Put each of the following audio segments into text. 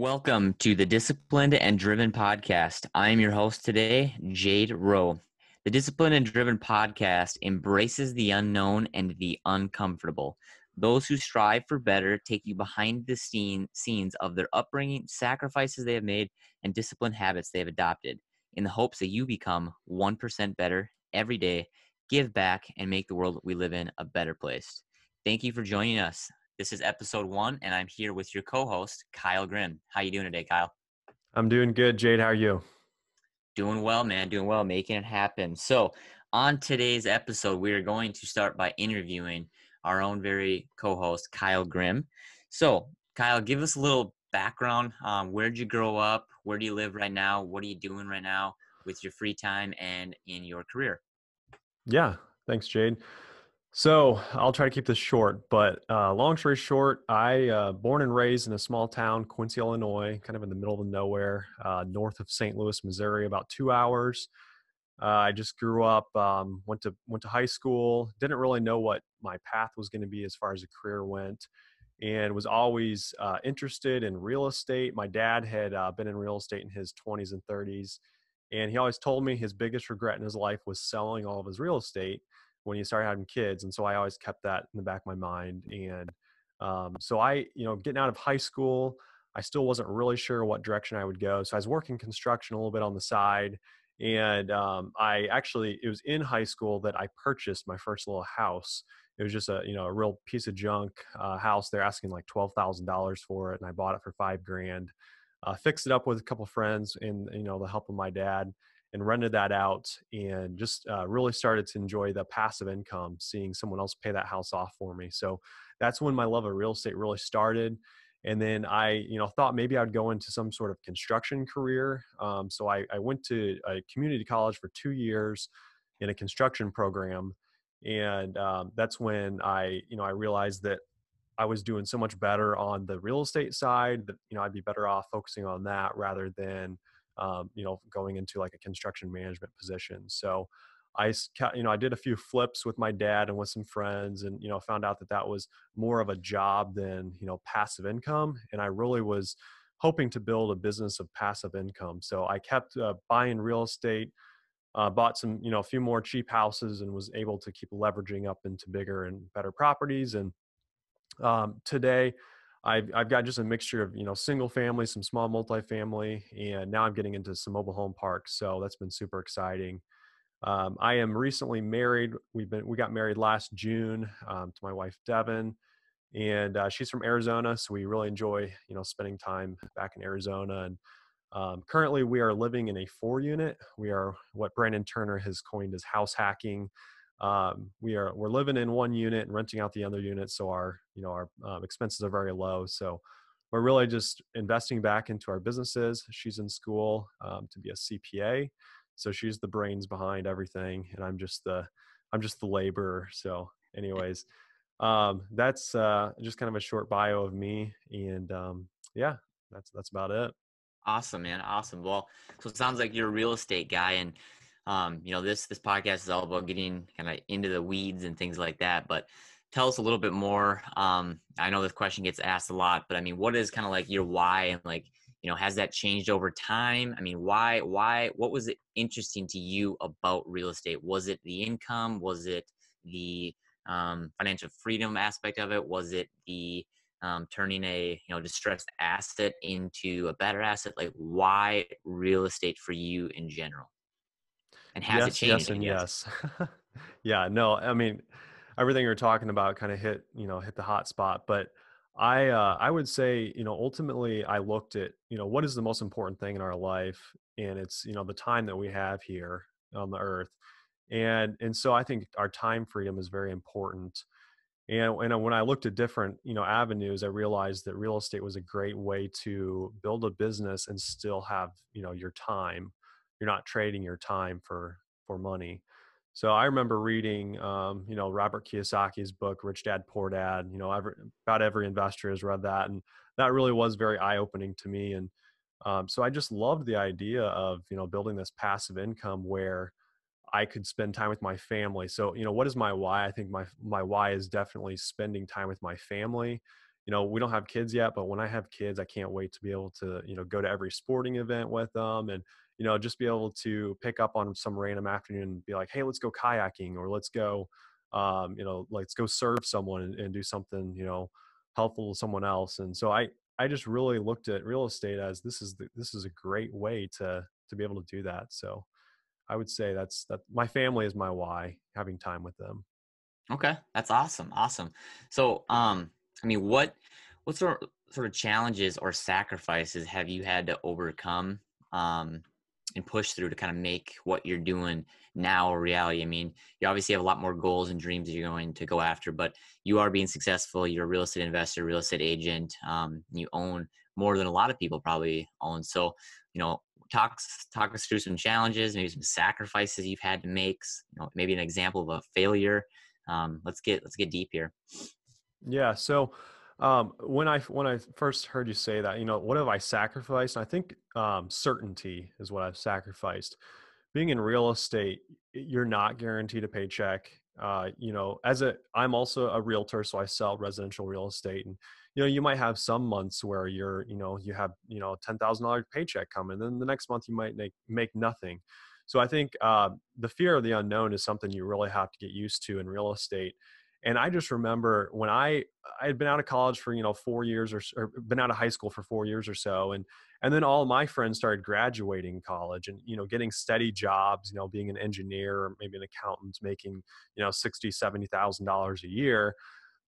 Welcome to the Disciplined and Driven podcast. I am your host today, Jade Rowe. The Disciplined and Driven podcast embraces the unknown and the uncomfortable. Those who strive for better take you behind the scene, scenes of their upbringing, sacrifices they have made, and disciplined habits they have adopted in the hopes that you become 1% better every day, give back, and make the world we live in a better place. Thank you for joining us. This is episode one, and I'm here with your co-host, Kyle Grimm. How you doing today, Kyle? I'm doing good, Jade. How are you? Doing well, man. Doing well, making it happen. So, on today's episode, we are going to start by interviewing our own very co-host, Kyle Grimm. So, Kyle, give us a little background. Um, where'd you grow up? Where do you live right now? What are you doing right now with your free time and in your career? Yeah, thanks, Jade. So I'll try to keep this short, but uh, long story short, I uh, born and raised in a small town, Quincy, Illinois, kind of in the middle of nowhere, uh, north of St. Louis, Missouri, about two hours. Uh, I just grew up, um, went to went to high school, didn't really know what my path was going to be as far as a career went, and was always uh, interested in real estate. My dad had uh, been in real estate in his 20s and 30s, and he always told me his biggest regret in his life was selling all of his real estate when you start having kids. And so I always kept that in the back of my mind. And um, so I, you know, getting out of high school, I still wasn't really sure what direction I would go. So I was working construction a little bit on the side. And um, I actually, it was in high school that I purchased my first little house. It was just a, you know, a real piece of junk uh, house. They're asking like $12,000 for it. And I bought it for five grand, uh, fixed it up with a couple friends and, you know, the help of my dad and rented that out and just uh, really started to enjoy the passive income seeing someone else pay that house off for me. So that's when my love of real estate really started and then i you know thought maybe i'd go into some sort of construction career um, so I, I went to a community college for two years in a construction program and um, that's when i you know i realized that i was doing so much better on the real estate side that you know i'd be better off focusing on that rather than um, you know, going into like a construction management position. So I, you know, I did a few flips with my dad and with some friends, and you know, found out that that was more of a job than you know passive income. And I really was hoping to build a business of passive income. So I kept uh, buying real estate, uh, bought some, you know, a few more cheap houses, and was able to keep leveraging up into bigger and better properties. And um, today, I've, I've got just a mixture of you know single family some small multifamily and now i'm getting into some mobile home parks so that's been super exciting. Um, i am recently married we've been we got married last june um, to my wife devin and uh, she's from arizona so we really enjoy you know spending time back in arizona and um, currently we are living in a four unit. We are what brandon turner has coined as house hacking um, we are we're living in one unit and renting out the other unit so our you know our um, expenses are very low so we're really just investing back into our businesses. She's in school um, to be a cpa so she's the brains behind everything and i'm just the i'm just the laborer so anyways um, that's uh, just kind of a short bio of me and um, yeah that's that's about it. Awesome man awesome. Well so it sounds like you're a real estate guy and um, you know, this this podcast is all about getting kind of into the weeds and things like that. But tell us a little bit more. Um, I know this question gets asked a lot, but I mean, what is kind of like your why and like, you know, has that changed over time? I mean, why, why, what was it interesting to you about real estate? Was it the income? Was it the um, financial freedom aspect of it? Was it the um, turning a you know distressed asset into a better asset? Like, why real estate for you in general? And has yes, it changed? Yes, and yes. yeah, no, I mean, everything you're talking about kind of hit, you know, hit the hot spot. But I, uh, I would say, you know, ultimately, I looked at, you know, what is the most important thing in our life, and it's, you know, the time that we have here on the earth, and and so I think our time freedom is very important. And, and when I looked at different, you know, avenues, I realized that real estate was a great way to build a business and still have, you know, your time you're not trading your time for for money. So i remember reading um, you know robert kiyosaki's book rich dad poor dad you know every, about every investor has read that and that really was very eye-opening to me and um, so i just loved the idea of you know building this passive income where i could spend time with my family. So you know what is my why? I think my my why is definitely spending time with my family. You know, we don't have kids yet, but when I have kids, I can't wait to be able to, you know, go to every sporting event with them and, you know, just be able to pick up on some random afternoon and be like, hey, let's go kayaking or let's go, um, you know, let's go serve someone and, and do something, you know, helpful to someone else. And so I, I just really looked at real estate as this is the, this is a great way to to be able to do that. So I would say that's that my family is my why, having time with them. Okay, that's awesome. Awesome. So um I mean what what sort of, sort of challenges or sacrifices have you had to overcome um and push through to kind of make what you're doing now a reality? I mean, you obviously have a lot more goals and dreams that you're going to go after, but you are being successful. You're a real estate investor, real estate agent. Um, you own more than a lot of people probably own. So, you know, talk talk us through some challenges, maybe some sacrifices you've had to make. You know, maybe an example of a failure. Um, let's get let's get deep here. Yeah. So um, when I when I first heard you say that, you know, what have I sacrificed? I think um, certainty is what I've sacrificed. Being in real estate, you're not guaranteed a paycheck. Uh, you know, as a I'm also a realtor, so I sell residential real estate, and you know, you might have some months where you're, you know, you have you know ten thousand dollar paycheck coming, then the next month you might make make nothing. So I think uh, the fear of the unknown is something you really have to get used to in real estate and I just remember when I I had been out of college for you know four years or, or been out of high school for four years or so, and and then all my friends started graduating college and you know getting steady jobs, you know being an engineer or maybe an accountant making you know sixty seventy thousand dollars a year,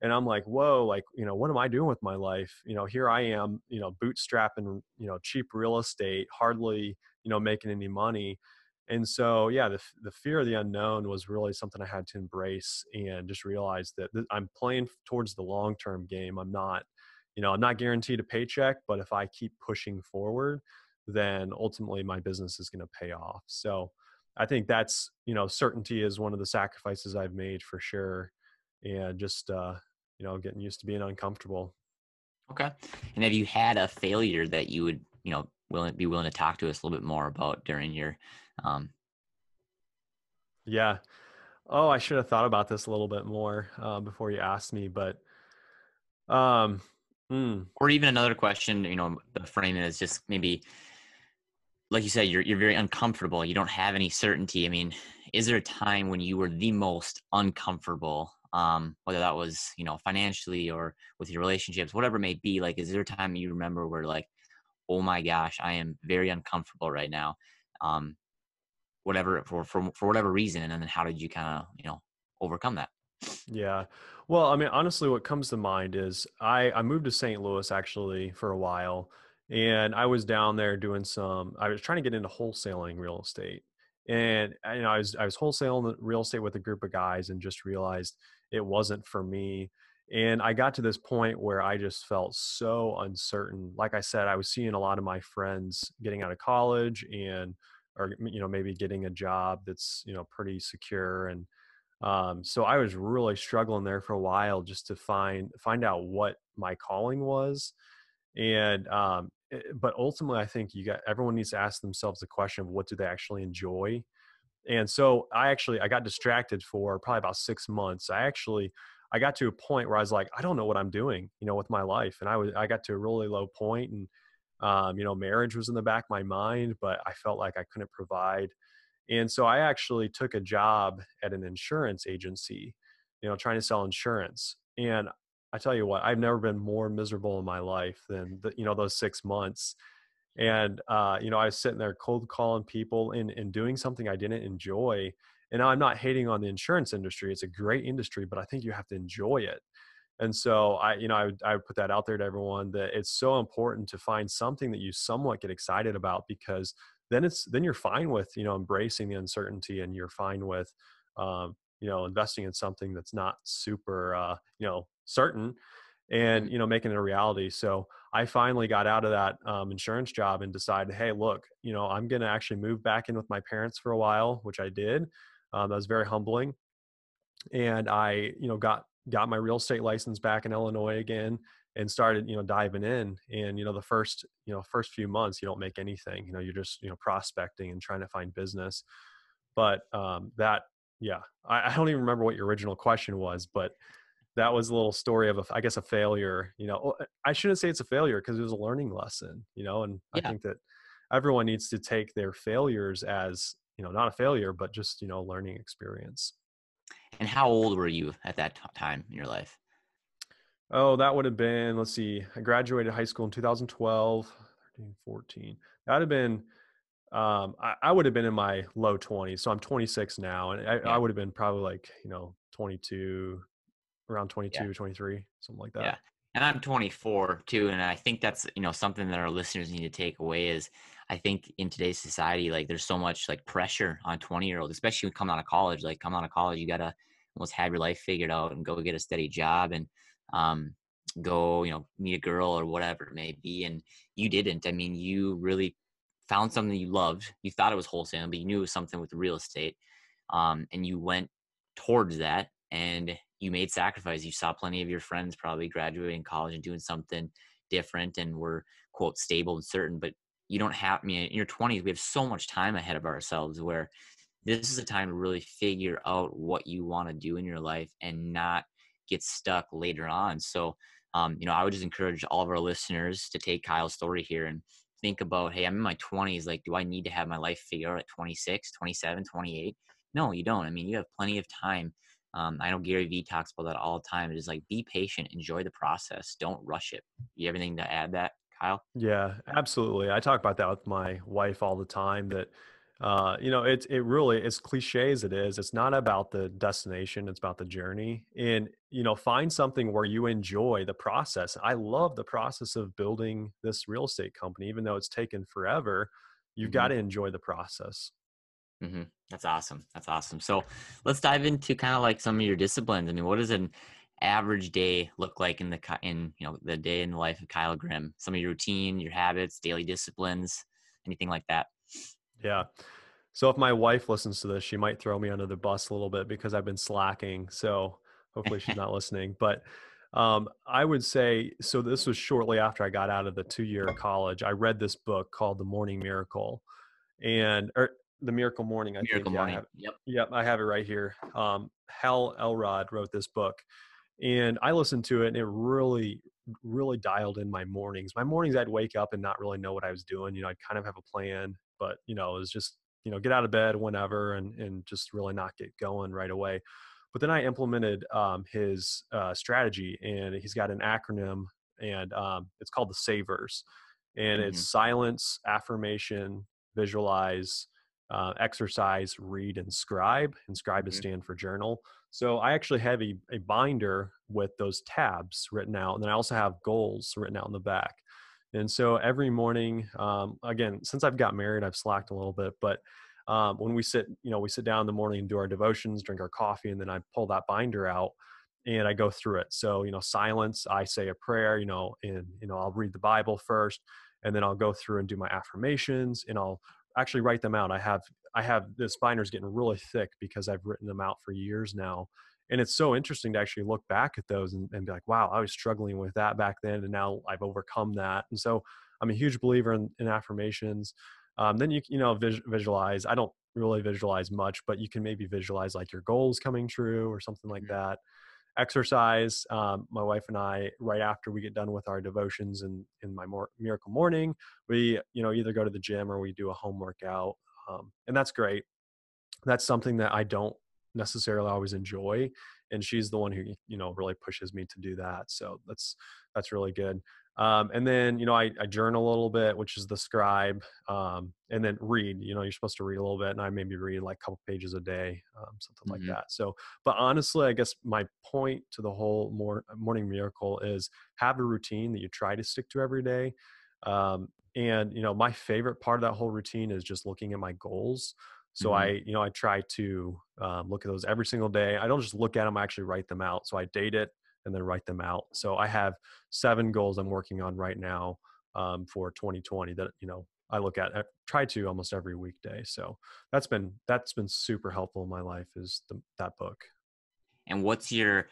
and I'm like whoa like you know what am I doing with my life? You know here I am you know bootstrapping you know cheap real estate, hardly you know making any money and so yeah the, the fear of the unknown was really something i had to embrace and just realize that i'm playing towards the long term game. I'm not you know i'm not guaranteed a paycheck but if i keep pushing forward then ultimately my business is going to pay off. So i think that's you know certainty is one of the sacrifices i've made for sure and just uh you know getting used to being uncomfortable. Okay. And have you had a failure that you would you know willing be willing to talk to us a little bit more about during your um, yeah. Oh, I should have thought about this a little bit more uh, before you asked me, but um, mm. or even another question. You know, the frame is just maybe, like you said, you're you're very uncomfortable. You don't have any certainty. I mean, is there a time when you were the most uncomfortable? Um, whether that was you know financially or with your relationships, whatever it may be. Like, is there a time you remember where like, oh my gosh, I am very uncomfortable right now? Um, whatever for for for whatever reason, and then how did you kind of you know overcome that? Yeah. Well, I mean, honestly, what comes to mind is I, I moved to St. Louis actually for a while, and I was down there doing some. I was trying to get into wholesaling real estate, and uh, you know, I was I was wholesaling real estate with a group of guys, and just realized it wasn't for me. And I got to this point where I just felt so uncertain. Like I said, I was seeing a lot of my friends getting out of college and or you know maybe getting a job that's you know pretty secure and um, so i was really struggling there for a while just to find find out what my calling was and um, eh, but ultimately i think you got everyone needs to ask themselves the question of what do they actually enjoy? And so i actually i got distracted for probably about six months. I actually i got to a point where i was like i don't know what i'm doing you know with my life and i was i got to a really low point and um, you know, marriage was in the back of my mind, but I felt like I couldn't provide. And so I actually took a job at an insurance agency, you know, trying to sell insurance. And I tell you what, I've never been more miserable in my life than the, you know those six months. And uh, you know, I was sitting there cold calling people and, and doing something I didn't enjoy. And I'm not hating on the insurance industry; it's a great industry, but I think you have to enjoy it. And so I, you know, I would, I would put that out there to everyone that it's so important to find something that you somewhat get excited about because then it's, then you're fine with, you know, embracing the uncertainty and you're fine with, um, you know, investing in something that's not super, uh, you know, certain and, mm-hmm. you know, making it a reality. So I finally got out of that um, insurance job and decided, Hey, look, you know, I'm going to actually move back in with my parents for a while, which I did. Um, that was very humbling and I, you know, got got my real estate license back in Illinois again and started, you know, diving in. And, you know, the first, you know, first few months, you don't make anything, you know, you're just, you know, prospecting and trying to find business. But um, that, yeah, I, I don't even remember what your original question was, but that was a little story of a, I guess a failure. You know, I shouldn't say it's a failure because it was a learning lesson. You know, and yeah. I think that everyone needs to take their failures as you know not a failure, but just you know learning experience. And how old were you at that t- time in your life? Oh, that would have been, let's see, I graduated high school in 2012, 13, 14. That would have been, um, I, I, would have been in my low 20s. So I'm 26 now. And I, yeah. I would have been probably like, you know, 22, around 22, yeah. 23, something like that. Yeah. And I'm 24 too. And I think that's, you know, something that our listeners need to take away is I think in today's society, like there's so much like pressure on 20 year olds, especially when coming out of college, like come out of college, you got to almost have your life figured out and go get a steady job. And, um, go, you know, meet a girl or whatever it may be. And you didn't. I mean, you really found something you loved. You thought it was wholesale, but you knew it was something with real estate. Um, and you went towards that and you made sacrifice. You saw plenty of your friends probably graduating college and doing something different and were quote stable and certain, but you don't have, I mean, in your 20s, we have so much time ahead of ourselves where this is a time to really figure out what you want to do in your life and not get stuck later on. So, um, you know, I would just encourage all of our listeners to take Kyle's story here and think about, hey, I'm in my 20s. Like, do I need to have my life figured out at 26, 27, 28? No, you don't. I mean, you have plenty of time. Um, I know Gary Vee talks about that all the time. It is like, be patient, enjoy the process, don't rush it. You have anything to add that, Kyle? Yeah, absolutely. I talk about that with my wife all the time that uh, you know, it's it really as cliche as it is, it's not about the destination, it's about the journey. And you know, find something where you enjoy the process. I love the process of building this real estate company, even though it's taken forever. You've mm-hmm. got to enjoy the process. Mm-hmm. That's awesome. That's awesome. So let's dive into kind of like some of your disciplines. I mean, what does an average day look like in the in you know the day in the life of Kyle Grimm? Some of your routine, your habits, daily disciplines, anything like that. Yeah. So if my wife listens to this, she might throw me under the bus a little bit because I've been slacking. So hopefully she's not listening. But um, I would say so. This was shortly after I got out of the two-year college. I read this book called The Morning Miracle, and or The Miracle Morning. I Miracle think. Morning. I have, yep. Yep. I have it right here. Um, Hal Elrod wrote this book, and I listened to it, and it really, really dialed in my mornings. My mornings, I'd wake up and not really know what I was doing. You know, I'd kind of have a plan, but you know, it was just you know get out of bed whenever and and just really not get going right away. But then I implemented um, his uh, strategy, and he's got an acronym, and um, it's called the Savers, and mm-hmm. it's silence, affirmation, visualize, uh, exercise, read, and scribe. And scribe mm-hmm. is stand for journal. So I actually have a, a binder with those tabs written out, and then I also have goals written out in the back. And so every morning, um, again, since I've got married, I've slacked a little bit, but um, when we sit, you know, we sit down in the morning and do our devotions, drink our coffee, and then I pull that binder out and I go through it. So, you know, silence, I say a prayer, you know, and, you know, I'll read the Bible first, and then I'll go through and do my affirmations and I'll actually write them out. I have, I have this binder's getting really thick because I've written them out for years now and it's so interesting to actually look back at those and, and, be like wow i was struggling with that back then and now i've overcome that. And so i'm a huge believer in, in affirmations. Um, then you you know vis- visualize i don't really visualize much but you can maybe visualize like your goals coming true or something like mm-hmm. that. Exercise um, my wife and i right after we get done with our devotions and in my mor- miracle morning we you know either go to the gym or we do a home workout um, and that's great. That's something that i don't necessarily always enjoy and she's the one who you know really pushes me to do that so that's that's really good um, and then you know I, I, journal a little bit which is the scribe um, and then read you know you're supposed to read a little bit and i maybe read like a couple pages a day um, something mm-hmm. like that so but honestly i guess my point to the whole more, morning miracle is have a routine that you try to stick to every day um, and you know my favorite part of that whole routine is just looking at my goals so mm-hmm. I, you know, I try to um, look at those every single day. I don't just look at them; I actually write them out. So I date it and then write them out. So I have seven goals I'm working on right now um, for 2020 that you know I look at. I try to almost every weekday. So that's been that's been super helpful in my life is the, that book. And what's your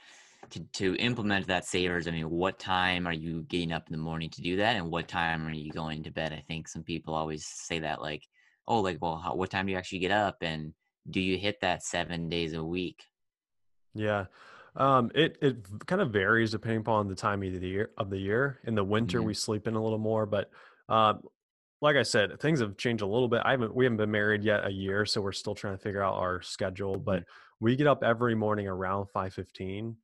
to, to implement that savers? I mean, what time are you getting up in the morning to do that, and what time are you going to bed? I think some people always say that like oh, like, well, how, what time do you actually get up? And do you hit that seven days a week? Yeah. Um, it it kind of varies depending upon the time of the year. Of the year, in the winter Mhm. we sleep in a little more, but uh, like I said, things have changed a little bit. I haven't we haven't been married yet a year, so we're still trying to figure out our schedule. But we get up every morning around five fifteen.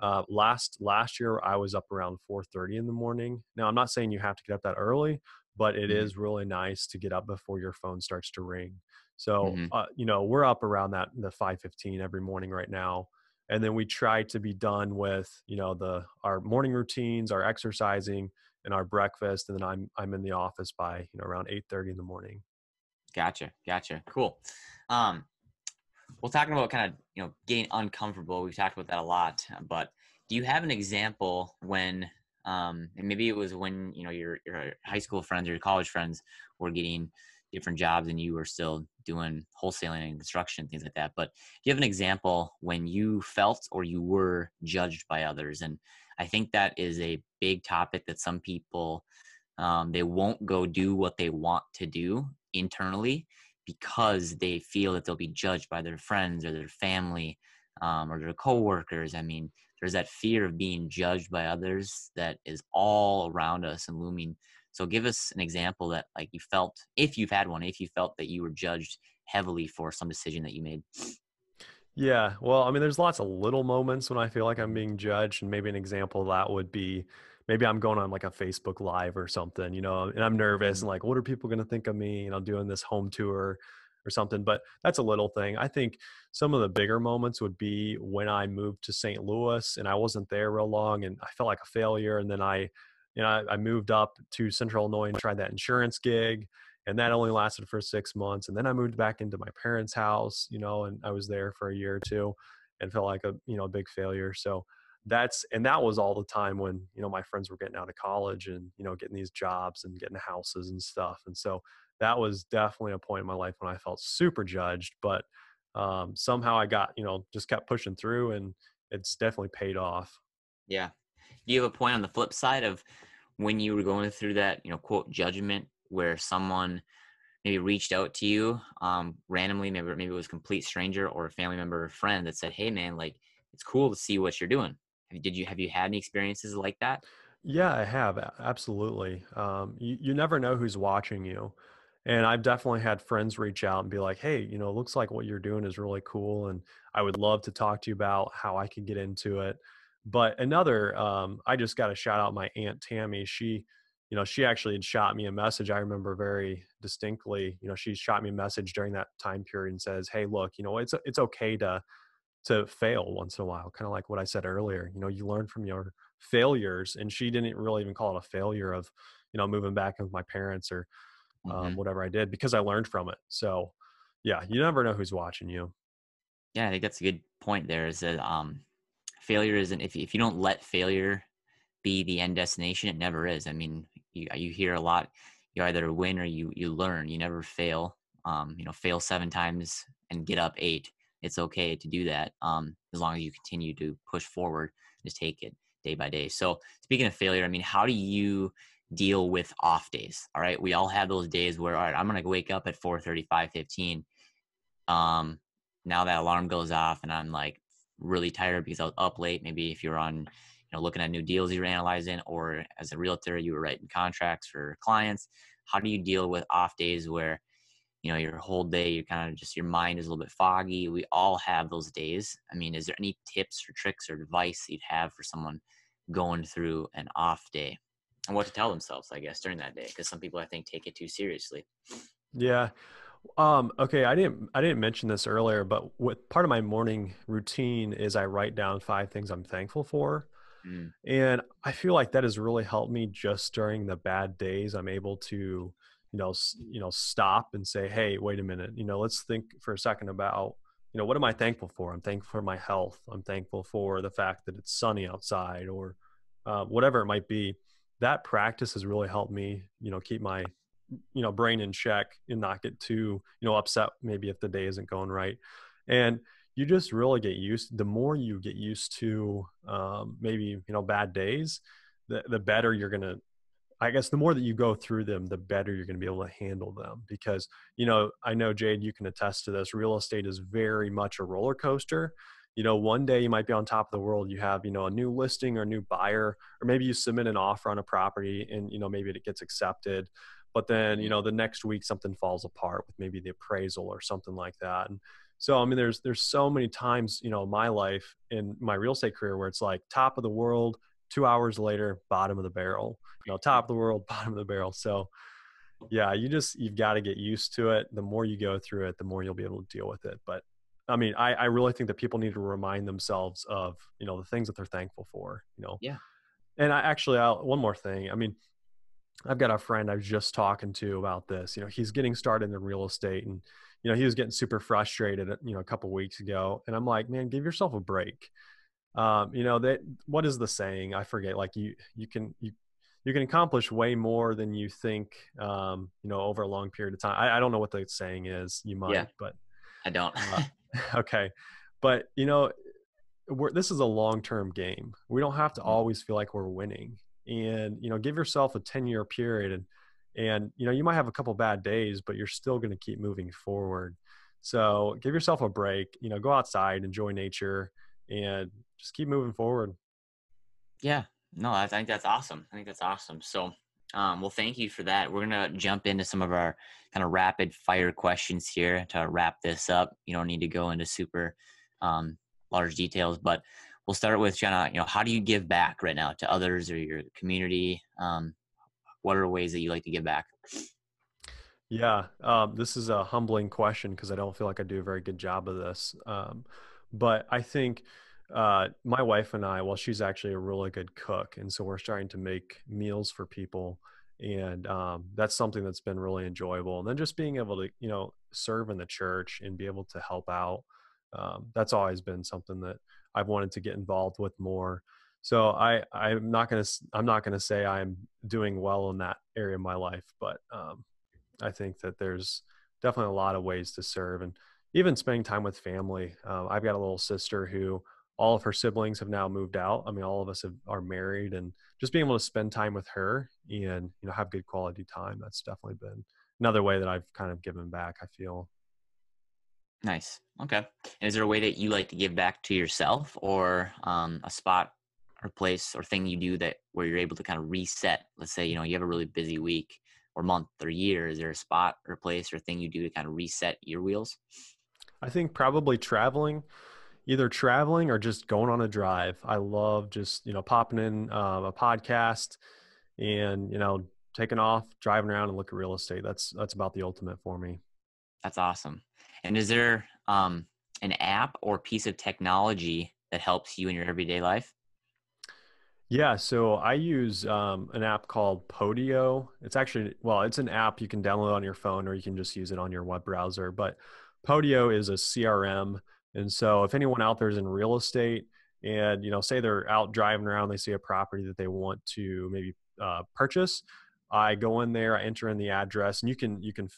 Uh, last last year I was up around four thirty in the morning. Now I'm not saying you have to get up that early, but it Mhm. is really nice to get up before your phone starts to ring. So Mhm. uh, you know we're up around that the five fifteen every morning right now, and then we try to be done with you know the our morning routines, our exercising, and our breakfast, and then I'm I'm in the office by you know around eight thirty in the morning. Gotcha. Gotcha. Cool. Um, well, talking about kind of you know getting uncomfortable, we've talked about that a lot. But do you have an example when, um, and maybe it was when you know your your high school friends or your college friends were getting different jobs and you were still doing wholesaling and construction things like that. But do you have an example when you felt or you were judged by others? And I think that is a big topic that some people um, they won't go do what they want to do internally because they feel that they'll be judged by their friends or their family um, or their coworkers. I mean, there's that fear of being judged by others that is all around us and looming. So, give us an example that, like, you felt, if you've had one, if you felt that you were judged heavily for some decision that you made. Yeah, well, I mean, there's lots of little moments when I feel like I'm being judged, and maybe an example of that would be maybe I'm going on like a Facebook Live or something, you know, and I'm nervous Mm-hmm. and like, what are people going to think of me? You know, doing this home tour or something. But that's a little thing. I think some of the bigger moments would be when I moved to St. Louis and I wasn't there real long, and I felt like a failure, and then I, you know, I, I moved up to Central Illinois and tried that insurance gig. And that only lasted for six months. And then I moved back into my parents' house, you know, and I was there for a year or two and felt like a, you know, a big failure. So that's and that was all the time when you know my friends were getting out of college and you know getting these jobs and getting houses and stuff and so that was definitely a point in my life when i felt super judged but um, somehow i got you know just kept pushing through and it's definitely paid off Yeah. Do you have a point on the flip side of when you were going through that, you know, quote judgment where someone maybe reached out to you um, randomly, maybe maybe it was a complete stranger or a family member or friend that said, "Hey, man, like it's cool to see what you're doing." Did you have you had any experiences like that? Yeah, I have absolutely. Um, you you never know who's watching you, and I've definitely had friends reach out and be like, "Hey, you know, it looks like what you're doing is really cool, and I would love to talk to you about how I could get into it." But another, um, I just got to shout out my aunt Tammy. She, you know, she actually had shot me a message. I remember very distinctly. You know, she shot me a message during that time period and says, "Hey, look, you know, it's it's okay to." to fail once in a while kind of like what i said earlier you know you learn from your failures and she didn't really even call it a failure of you know moving back with my parents or um, hmm whatever i did because i learned from it so yeah you never know who's watching you Yeah, I think that's a good point. There is that um, failure isn't if if you don't let failure be the end destination, it never is. I mean, you you hear a lot. You either win or you you learn. You never fail. Um, you know, fail seven times and get up eight. It's okay to do that. Um, as long as you continue to push forward, just take it day by day. So speaking of failure, I mean, how do you deal with off days? All right, we all have those days where all right, I'm gonna wake up at 4:30, 5:15. Um, now that alarm goes off and I'm like really tired because I was up late. Maybe if you're on, you know, looking at new deals you're analyzing, or as a realtor you were writing contracts for clients. How do you deal with off days where, you know, your whole day you're kind of just your mind is a little bit foggy? We all have those days. I mean, is there any tips or tricks or advice you'd have for someone going through an off day? And what to tell themselves, I guess, during that day, because some people I think take it too seriously. yeah um okay i didn't i didn't mention this earlier but what part of my morning routine is i write down five things i'm thankful for Mm, And I feel like that has really helped me just during the bad days. I'm able to, you know, s- you know, stop and say, "Hey, wait a minute. You know, let's think for a second about, you know, what am I thankful for? I'm thankful for my health. I'm thankful for the fact that it's sunny outside, or uh, whatever it might be." That practice has really helped me, you know, keep my, you know, brain in check and not get too, you know, upset maybe if the day isn't going right. And you just really get used the more you get used to um, maybe you know bad days the, the better you're gonna i guess the more that you go through them the better you're gonna be able to handle them because you know i know jade you can attest to this real estate is very much a roller coaster you know one day you might be on top of the world you have you know a new listing or a new buyer or maybe you submit an offer on a property and you know maybe it gets accepted but then you mm-hmm. know the next week something falls apart with maybe the appraisal or something like that and so i mean there's there's so many times you know my life in my real estate career where it's like top of the world two hours later bottom of the barrel you know top of the world bottom of the barrel so yeah you just you've got to get used to it. The more you go through it the more you'll be able to deal with it but i mean i i really think that people need to remind themselves of you know the things that they're thankful for you know? Yeah. And i actually I'll, one more thing. I mean i've got a friend i was just talking to about this you know he's getting started in real estate and you know he was getting super frustrated you know a couple weeks ago and i'm like man give yourself a break. Um, you know that what is the saying? I forget like you you can you you can accomplish way more than you think um, you know over a long period of time. I, I, don't know what the saying is. You might yeah, but i don't. uh, okay but you know this is a long-term game we don't have to mm-hmm. always feel like we're winning and you know give yourself a 10 year period and and you know you might have a couple bad days but you're still going to keep moving forward so give yourself a break you know go outside enjoy nature and just keep moving forward yeah no, I think that's awesome. I think that's awesome. So, um, well, thank you for that. We're gonna jump into some of our kind of rapid fire questions here to wrap this up. You don't need to go into super um, large details, but we'll start with Jenna. You know, how do you give back right now to others or your community? Um, what are ways that you like to give back? Yeah, um, this is a humbling question because I don't feel like I do a very good job of this. Um, but I think uh, my wife and I, well, she's actually a really good cook, and so we're starting to make meals for people, and um, that's something that's been really enjoyable. And then just being able to, you know, serve in the church and be able to help out, um, that's always been something that I've wanted to get involved with more. So I, I'm not gonna, I'm not gonna say I'm doing well in that area of my life, but um, I think that there's definitely a lot of ways to serve and even spending time with family. Uh, I've got a little sister who all of her siblings have now moved out. I mean, all of us have, are married, and just being able to spend time with her and you know have good quality time. That's definitely been another way that I've kind of given back. I feel. Nice. Okay. And is there a way that you like to give back to yourself, or um, a spot or place or thing you do that where you're able to kind of reset? Let's say you know you have a really busy week or month or year. Is there a spot or place or thing you do to kind of reset your wheels? I think probably traveling either traveling or just going on a drive. I love just, you know, popping in uh, a podcast and, you know, taking off, driving around and look at real estate. That's, that's about the ultimate for me. That's awesome. And is there um, an app or piece of technology that helps you in your everyday life? Yeah, so I use um, an app called Podio. It's actually, well, it's an app you can download on your phone or you can just use it on your web browser. But Podio is a CRM and so if anyone out there is in real estate and, you know, say they're out driving around, they see a property that they want to maybe uh, purchase, I go in there, I enter in the address and you can, you can,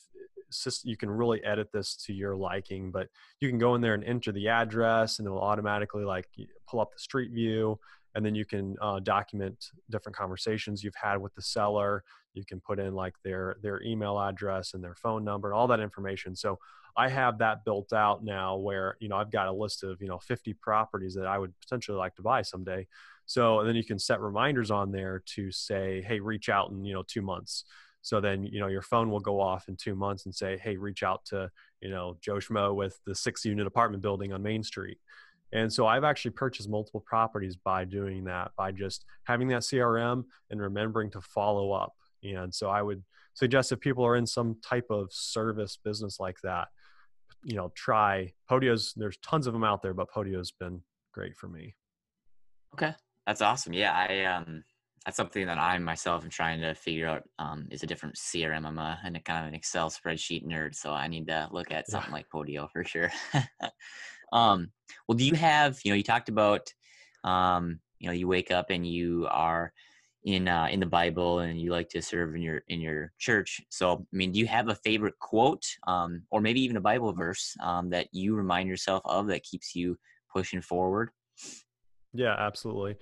you can really edit this to your liking, but you can go in there and enter the address and it will automatically like pull up the street view and then you can uh, document different conversations you've had with the seller. You can put in like their their email address and their phone number and all that information. So I have that built out now where, you know, I've got a list of, you know, 50 properties that I would potentially like to buy someday. So then you can set reminders on there to say, hey, reach out in, you know, two months. So then, you know, your phone will go off in two months and say, hey, reach out to, you know, Joe Schmo with the six unit apartment building on Main Street. And so I've actually purchased multiple properties by doing that, by just having that CRM and remembering to follow up. And so I would suggest if people are in some type of service business like that, you know, try Podio's. There's tons of them out there, but Podio's been great for me. Okay, that's awesome. Yeah, I um, that's something that I myself am trying to figure out. Um, is a different CRM. I'm a, a kind of an Excel spreadsheet nerd, so I need to look at something yeah. like Podio for sure. um, well, do you have? You know, you talked about, um, you know, you wake up and you are in uh, in the Bible and you like to serve in your in your church. So, I mean, do you have a favorite quote, um, or maybe even a Bible verse um, that you remind yourself of that keeps you pushing forward? Yeah, absolutely.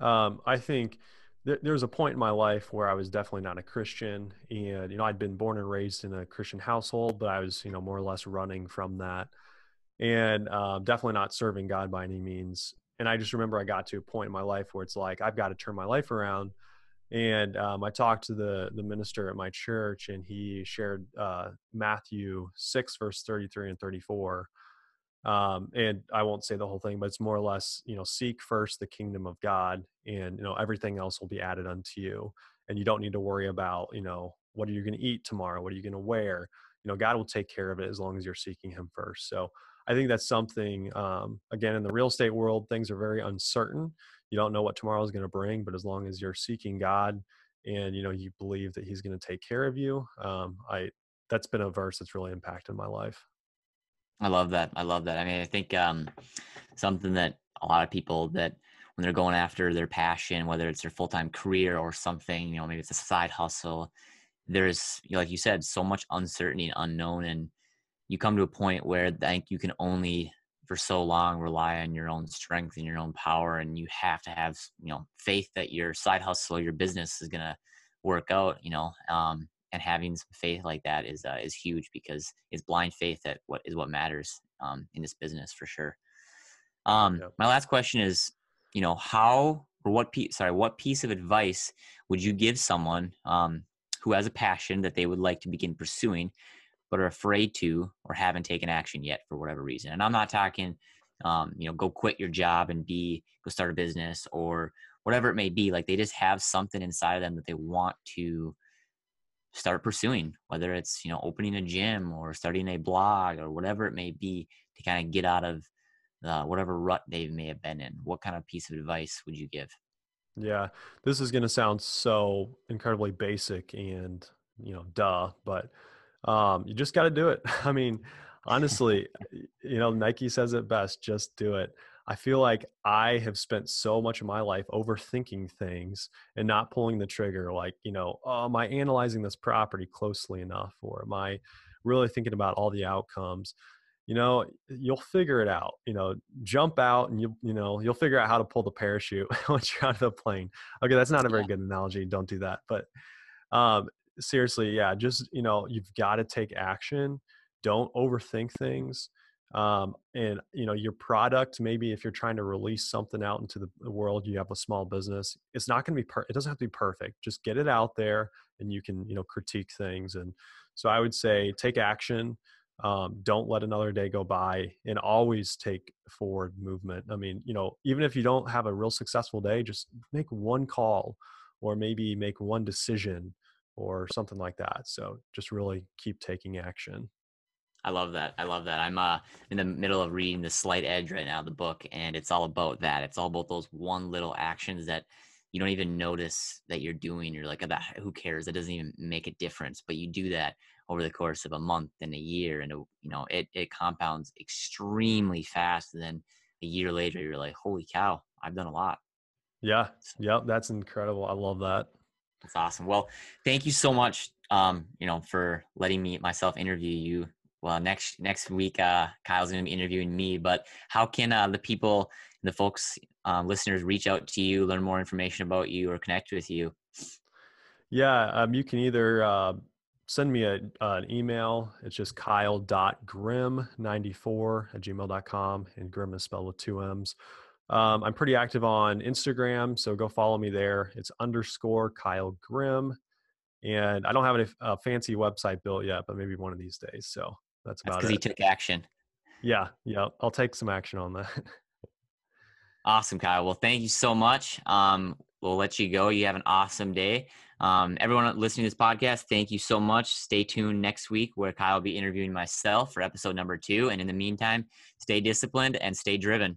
Um, I think th- there was a point in my life where I was definitely not a Christian, and you know, I'd been born and raised in a Christian household, but I was, you know, more or less running from that. and uh, definitely not serving God by any means. And I just remember I got to a point in my life where it's like I've got to turn my life around. And um, I talked to the the minister at my church, and he shared uh, Matthew six verse thirty three and thirty four. Um, and I won't say the whole thing, but it's more or less, you know, seek first the kingdom of God, and you know everything else will be added unto you. And you don't need to worry about, you know, what are you going to eat tomorrow? What are you going to wear? You know, God will take care of it as long as you're seeking Him first. So I think that's something. Um, again, in the real estate world, things are very uncertain. You don't know what tomorrow is going to bring, but as long as you're seeking God and you know you believe that He's going to take care of you, um, I that's been a verse that's really impacted my life. I love that. I love that. I mean, I think um, something that a lot of people that when they're going after their passion, whether it's their full time career or something, you know, maybe it's a side hustle, there's, you know, like you said, so much uncertainty and unknown. And you come to a point where I think you can only for so long rely on your own strength and your own power. And you have to have, you know, faith that your side hustle, or your business is going to work out, you know, um, and having some faith like that is uh, is huge because it's blind faith that what is what matters um, in this business for sure. Um, yep. My last question is, you know, how or what piece? Sorry, what piece of advice would you give someone um, who has a passion that they would like to begin pursuing, but are afraid to or haven't taken action yet for whatever reason? And I'm not talking, um, you know, go quit your job and be go start a business or whatever it may be. Like they just have something inside of them that they want to start pursuing, whether it's, you know, opening a gym or starting a blog or whatever it may be to kind of get out of whatever rut they may have been in. What kind of piece of advice would you give? Yeah, this is going to sound so incredibly basic and, you know, duh, but um, you just got to do it. I mean, honestly, you know, Nike says it best just do it. I feel like I have spent so much of my life overthinking things and not pulling the trigger. Like, you know, oh, am I analyzing this property closely enough? Or am I really thinking about all the outcomes? You know, you'll figure it out. You know, jump out and you you know you'll figure out how to pull the parachute once you're out of the plane. Okay, that's not a very good analogy. Don't do that. But um, seriously, yeah, just you know, you've got to take action. Don't overthink things um, and you know your product maybe if you're trying to release something out into the world you have a small business it's not going to be per- it doesn't have to be perfect just get it out there and you can you know critique things and so i would say take action um, don't let another day go by and always take forward movement i mean you know even if you don't have a real successful day just make one call or maybe make one decision or something like that so just really keep taking action I love that. I love that. I'm uh, in the middle of reading The Slight Edge right now, the book, and it's all about that. It's all about those one little actions that you don't even notice that you're doing. You're like, that, who cares? It doesn't even make a difference. But you do that over the course of a month and a year, and it, you know it it compounds extremely fast. And then a year later, you're like, holy cow, I've done a lot. Yeah. Yep. That's incredible. I love that. That's awesome. Well, thank you so much. Um, you know, for letting me myself interview you well next next week uh, kyle's going to be interviewing me but how can uh, the people the folks um, listeners reach out to you learn more information about you or connect with you yeah um, you can either uh, send me a, an email it's just kyle.grimm94 at gmail.com and Grimm is spelled with two m's um, i'm pretty active on instagram so go follow me there it's underscore kyle grimm and I don't have a, a, fancy website built yet, but maybe one of these days. So that's about because he took action. Yeah, yeah. I'll take some action on that. awesome, Kyle. Well, thank you so much. Um, we'll let you go. You have an awesome day. Um, everyone listening to this podcast, thank you so much. Stay tuned next week where Kyle will be interviewing myself for episode number two. And in the meantime, stay disciplined and stay driven.